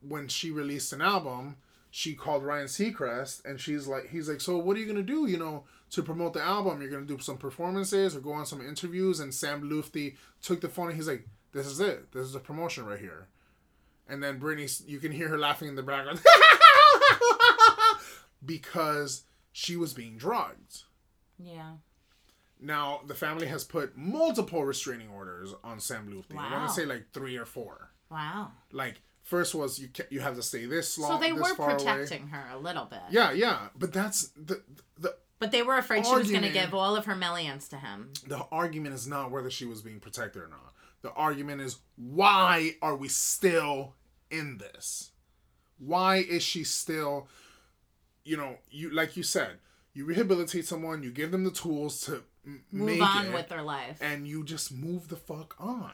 when she released an album, she called Ryan Seacrest, and she's like, he's like, so what are you gonna do? You know, to promote the album, you're gonna do some performances or go on some interviews. And Sam Lutfi took the phone, and he's like, this is it. This is the promotion right here. And then Britney, you can hear her laughing in the background because she was being drugged. yeah. Now the family has put multiple restraining orders on Sam Lutfi. I want to say like three or four. Wow. Like first was you ca- you have to stay this long. So they were far away. protecting her a little bit. Yeah, yeah, but that's the the But they were afraid she was going to give all of her millions to him. the argument is not whether she was being protected or not. The argument is why are we still in this? Why is she still, you know, you like you said, you rehabilitate someone, you give them the tools to m- Move make on it, with their life. and you just move the fuck on.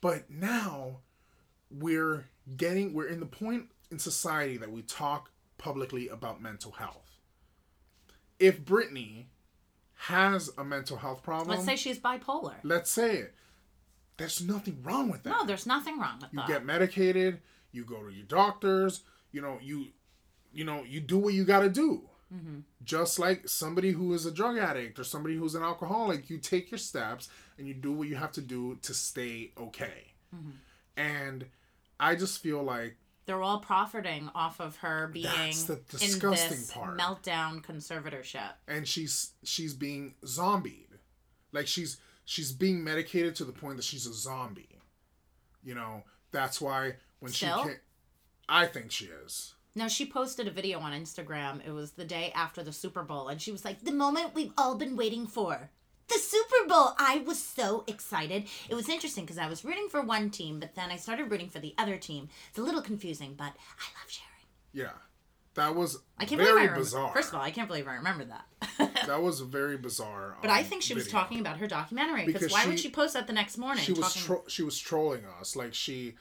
But now we're getting we're in the point in society that we talk publicly about mental health. If Britney has a mental health problem, Let's say she's bipolar. let's say it. There's nothing wrong with that. No, there's nothing wrong with you that. You get medicated, you go to your doctors, you know, you you know, you do what you got to do. Mm-hmm. Just like somebody who is a drug addict or somebody who's an alcoholic, you take your steps and you do what you have to do to stay okay. Mm-hmm. And I just feel like They're all profiting off of her being That's the in this part. meltdown conservatorship. and she's she's being zombied. Like she's she's being medicated to the point that she's a zombie. You know, that's why when Still? she can't I think she is. Now she posted a video on Instagram. It was the day after the Super Bowl, and she was like, "The moment we've all been waiting for." The Super Bowl! I was so excited. It was interesting because I was rooting for one team, but then I started rooting for the other team. It's a little confusing, but I love sharing. Yeah. That was I can't very believe I remember. bizarre. First of all, I can't believe I remember that. that was very bizarre. but I um, think she was video. talking about her documentary because why would she- she post that the next morning? She was tro- she was trolling us. Like she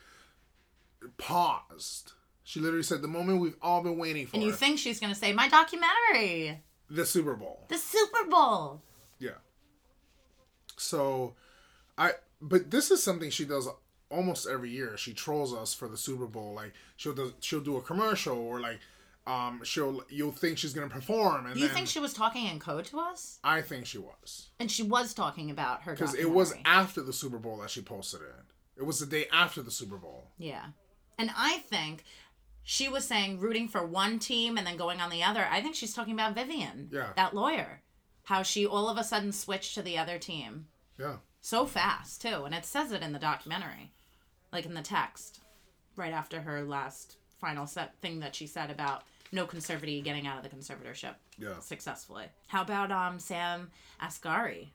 paused. She literally said, "The moment we've all been waiting for, and you think she's gonna say my documentary, the Super Bowl." the Super Bowl? Yeah. So, I but this is something she does almost every year. She trolls us for the Super Bowl. Like she'll do she'll do a commercial or like um she'll you'll think she's gonna perform and Do you then think she was talking in code to us? I think she was And she was talking about her because it was after the Super Bowl that she posted it. It was the day after the Super Bowl. Yeah. And I think she was saying rooting for one team and then going on the other. I think she's talking about Vivian, Yeah. that lawyer. How she all of a sudden switched to the other team. Yeah. So fast, too. And it says it in the documentary, like in the text, right after her last final set thing that she said about no conservative getting out of the conservatorship Yeah. successfully. How about um Sam Asghari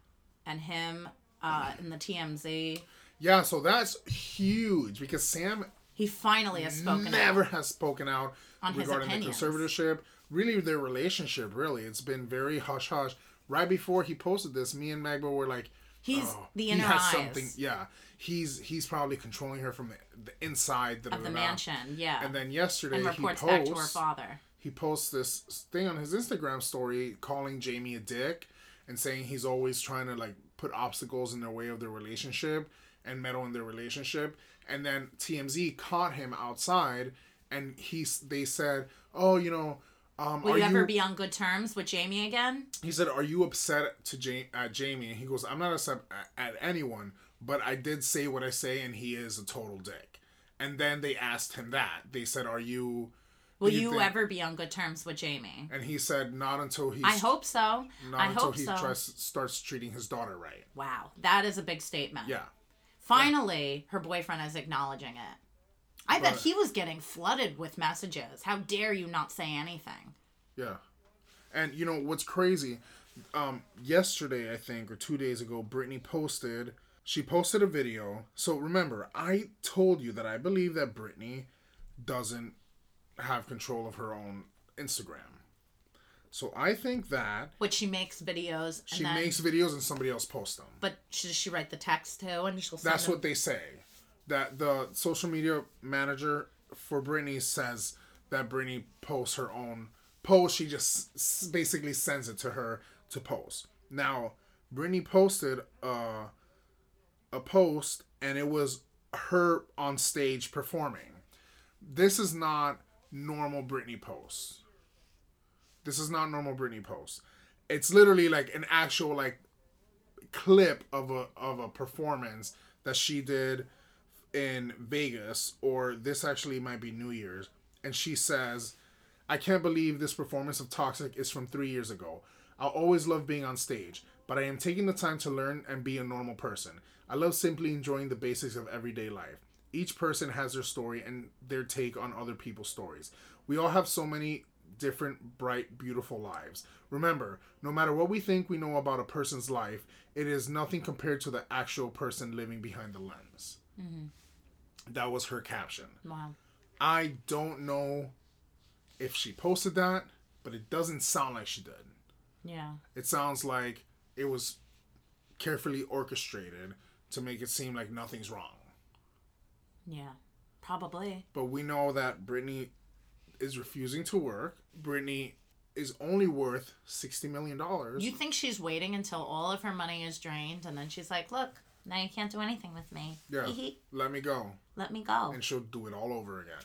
and him uh, in the TMZ? Yeah, so that's huge because Sam He finally has spoken never out. has spoken out regarding the conservatorship. Really, their relationship. Really, it's been very hush hush. Right before he posted this, me and Magbo were like, He's "Oh, the he inner has eyes something." Yeah, he's he's probably controlling her from the, the inside of the mansion, yeah. And then yesterday and he posts back to her father. he posts this thing on his Instagram story calling Jamie a dick and saying he's always trying to like put obstacles in their way of their relationship and meddle in their relationship. And then TMZ caught him outside and he's they said, "Oh, you know, um, Will you ever you?" be on good terms with Jamie again? he said, "Are you upset to ja- at Jamie?" And he goes, "I'm not upset at, anyone, but I did say what I say, and he is a total dick." And then they asked him that. They said, "Are you?" Will you, think- ever be on good terms with Jamie? And he said, "Not until he." I hope so. Not I until hope he so. tries starts treating his daughter right. Wow, that is a big statement. Yeah. Finally, her boyfriend is acknowledging it. I bet But- he was getting flooded with messages. How dare you not say anything? Yeah. And you know what's crazy? Um, yesterday, I think, or two days ago, Britney posted. She posted a video. So remember, I told you that I believe that Britney doesn't have control of her own Instagram. So I think that Which she makes videos. And she then, makes videos and somebody else posts them. But she, does she write the text too? And she'll That's them- what they say. That the social media manager for Britney says that Britney posts her own post. She just basically sends it to her to post. Now, Britney posted a, a post and it was her on stage performing. This is not normal Britney posts. This is not normal Britney posts. It's literally like an actual like clip of a of a performance that she did in Vegas or this actually might be New Year's and she says I can't believe this performance of Toxic is from 3 years ago. I'll always love being on stage, but I am taking the time to learn and be a normal person. I love simply enjoying the basics of everyday life. Each person has their story and their take on other people's stories. We all have so many different, bright, beautiful lives. Remember, no matter what we think we know about a person's life, it is nothing compared to the actual person living behind the lens. Mm-hmm. That was her caption. Wow. I don't know if she posted that, but it doesn't sound like she did. Yeah. It sounds like it was carefully orchestrated to make it seem like nothing's wrong. Yeah. Probably. But we know that Britney is refusing to work. Britney is only worth sixty million dollars. You think she's waiting until all of her money is drained and then she's like, look, now you can't do anything with me. Yeah. Let me go, Let me go. and she'll do it all over again.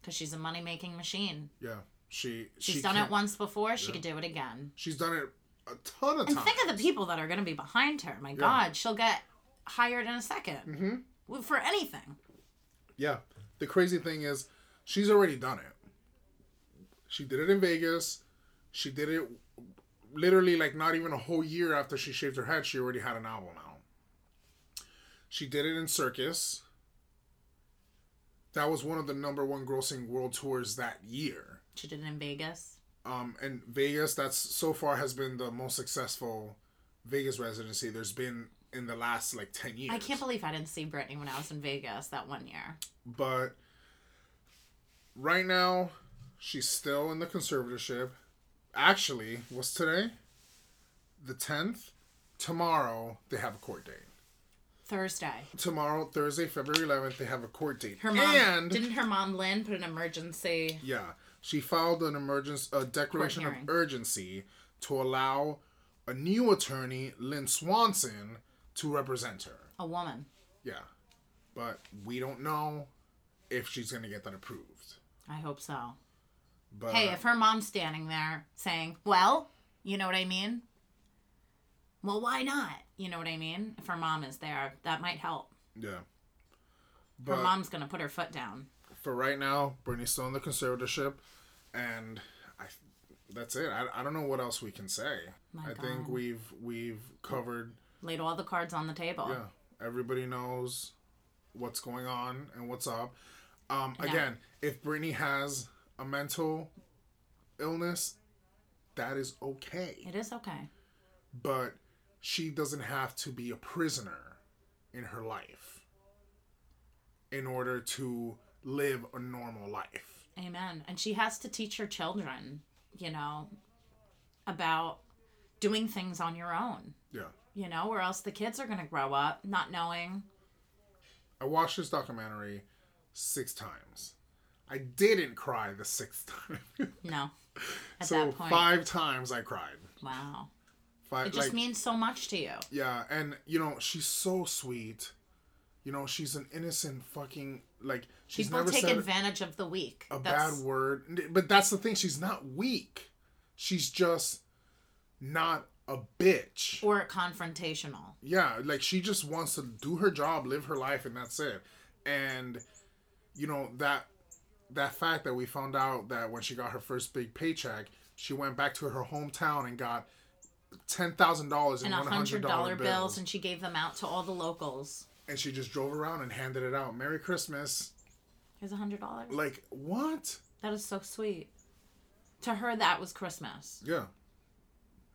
Because she's a money making machine. Yeah, she She's she done it once before. She Yeah. could do it again. She's done it a ton of times And times. think of the people that are going to be behind her. My God, she'll get hired in a 2nd Mm-hmm. For anything. Yeah. The crazy thing is, she's already done it. She did it in Vegas. She did it literally like not even a whole year after she shaved her head. She already had an album out. She did it in Circus. That was one of the number one grossing world tours that year. She did it in Vegas. Um, and Vegas, that's so far has been the most successful Vegas residency there's been in the last like 10 years. I can't believe I didn't see Britney when I was in Vegas that one year. But right now, she's still in the conservatorship. Actually, what's today? The 10th? Tomorrow, they have a court date. Thursday. Tomorrow, Thursday, February 11th, they have a court date. Her mom and, didn't her mom Lynn put an emergency yeah, she filed an emergency, a declaration of urgency to allow a new attorney, Lynn Swanson, to represent her. a woman. Yeah. But we don't know if she's going to get that approved. I hope so. But Hey, if her mom's standing there saying, "Well," you know what I mean? Well, why not? You know what I mean? If her mom is there, that might help. Yeah. Her mom's gonna put her foot down. for right now, Britney's still in the conservatorship, and I, that's it. I, I don't know what else we can say. My I think we've we've covered. Laid all the cards on the table. Yeah, everybody knows what's going on and what's up. Um, again, if Britney has a mental illness, that is okay. It is okay. But she doesn't have to be a prisoner in her life in order to live a normal life. Amen. And she has to teach her children, you know, about doing things on your own, Yeah. you know, or else the kids are going to grow up not knowing. I watched this documentary six times. I didn't cry the sixth time. No. At so that point. five times I cried. Wow. It just like means so much to you. yeah, and you know, she's so sweet. You know, she's an innocent fucking like she's People never take advantage of the weak. a That's, bad word. But that's the thing, she's not weak. She's just not a bitch. Or confrontational. Yeah, like she just wants to do her job, live her life, and that's it. And you know that that fact that we found out that when she got her first big paycheck, she went back to her hometown and got ten thousand dollars in And a one hundred dollar bills, bills, and she gave them out to all the locals. and she just drove around and handed it out. Merry Christmas! Here's a hundred dollars. Like what? That is so sweet. To her, that was Christmas. Yeah,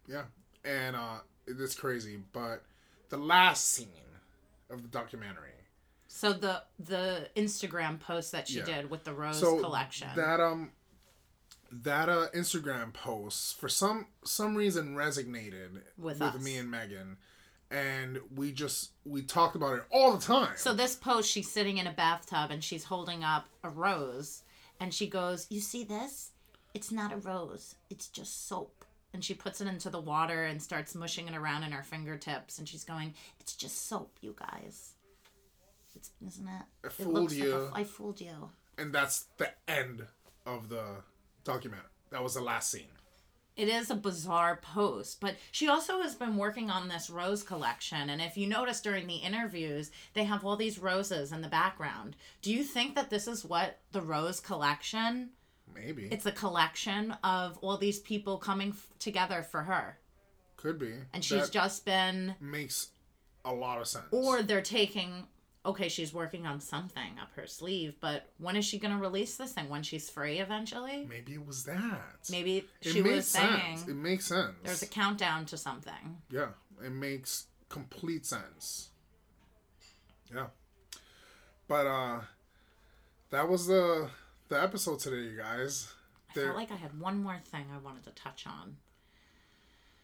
yeah, and uh, it's crazy. But the last scene of the documentary. So the the Instagram post that she Yeah. did with the rose so collection. that um that uh instagram post for some some reason resonated With with me and megan and we just we talked about it all the time so this post, she's sitting in a bathtub and she's holding up a rose, and she goes, "You see this? It's not a rose. It's just soap." And she puts it into the water and starts mushing it around in her fingertips, and she's going, "It's just soap, you guys." It's, isn't it? I It fooled like a- you. I fooled you. and that's the end of the documentary that was the last scene It is a bizarre post, but she also has been working on this rose collection. And if you notice during the interviews, they have all these roses in the background. Do you think that this is what the rose collection? maybe It's a collection of all these people coming f- together for her, could be and she's that just been, makes a lot of sense or they're taking. Okay, she's working on something up her sleeve, but when is she going to release this thing? When she's free eventually? maybe it was that Maybe it she was sense saying it makes sense there's a countdown to something. Yeah, it makes complete sense. Yeah. But uh that was the the episode today, you guys. I There, felt like I had one more thing I wanted to touch on.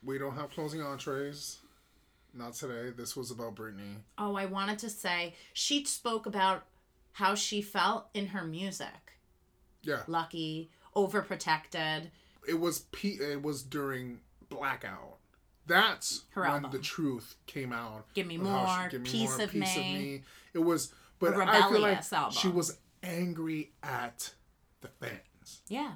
we don't have closing entrees. Not today. This was about Britney. Oh, I wanted to say she spoke about how she felt in her music. Yeah, Lucky, overprotected. it was P. It was during blackout. That's Her when album. the truth came out. Give me of more, Give Me Piece of Me. It was, but I feel like album. she was angry at the fans. Yeah.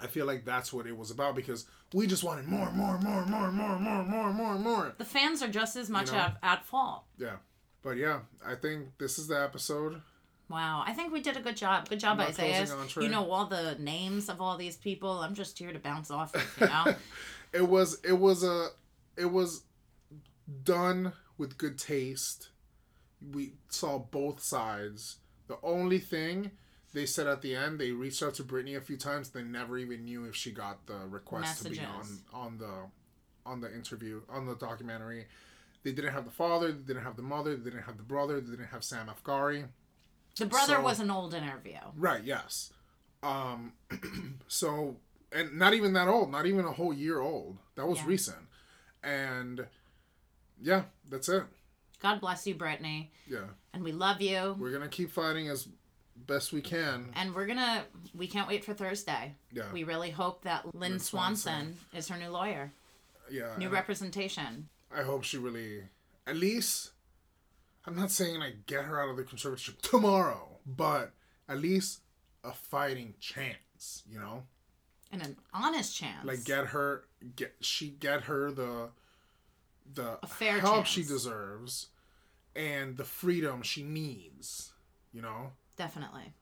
I feel like that's what it was about because we just wanted more, more, more, more, more, more, more, more, more. The fans are just as much know? at, at fault. Yeah, but yeah, I think this is the episode. Wow, I think we did a good job. Good job, Isaiah. You know all the names of all these people. I'm just here to bounce off of, you know? It was, it was a, it was done with good taste. We saw both sides. The only thing they said at the end, they reached out to Britney a few times. They never even knew if she got the request to be on Messages. on the on the interview on the documentary. They didn't have the father. They didn't have the mother. They didn't have the brother. They didn't have Sam Asghari. The brother So- was an old interview. Right. Yes. Um. so, and not even that old. Not even a whole year old. That was Yeah. recent. And yeah, that's it. God bless you, Britney. Yeah, And we love you. we're gonna keep fighting as best we can. And we're gonna we can't wait for Thursday. Yeah. We really hope that Lynn, Lynn Swanson, Swanson. is her new lawyer. Yeah. New representation. I hope she really, at least. I'm not saying like get her out of the conservatorship tomorrow, but at least a fighting chance. You know. And an honest chance. like get her get she get her the the A fair help she deserves and the freedom she needs you know Definitely.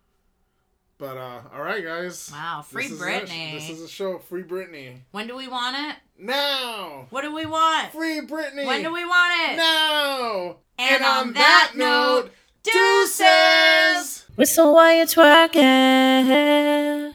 but uh all right guys Wow, free This is Britney. this is a show free Britney When do we want it? now What do we want? free Britney When do we want it? now And on that note, deuces Whistle while you're twerking.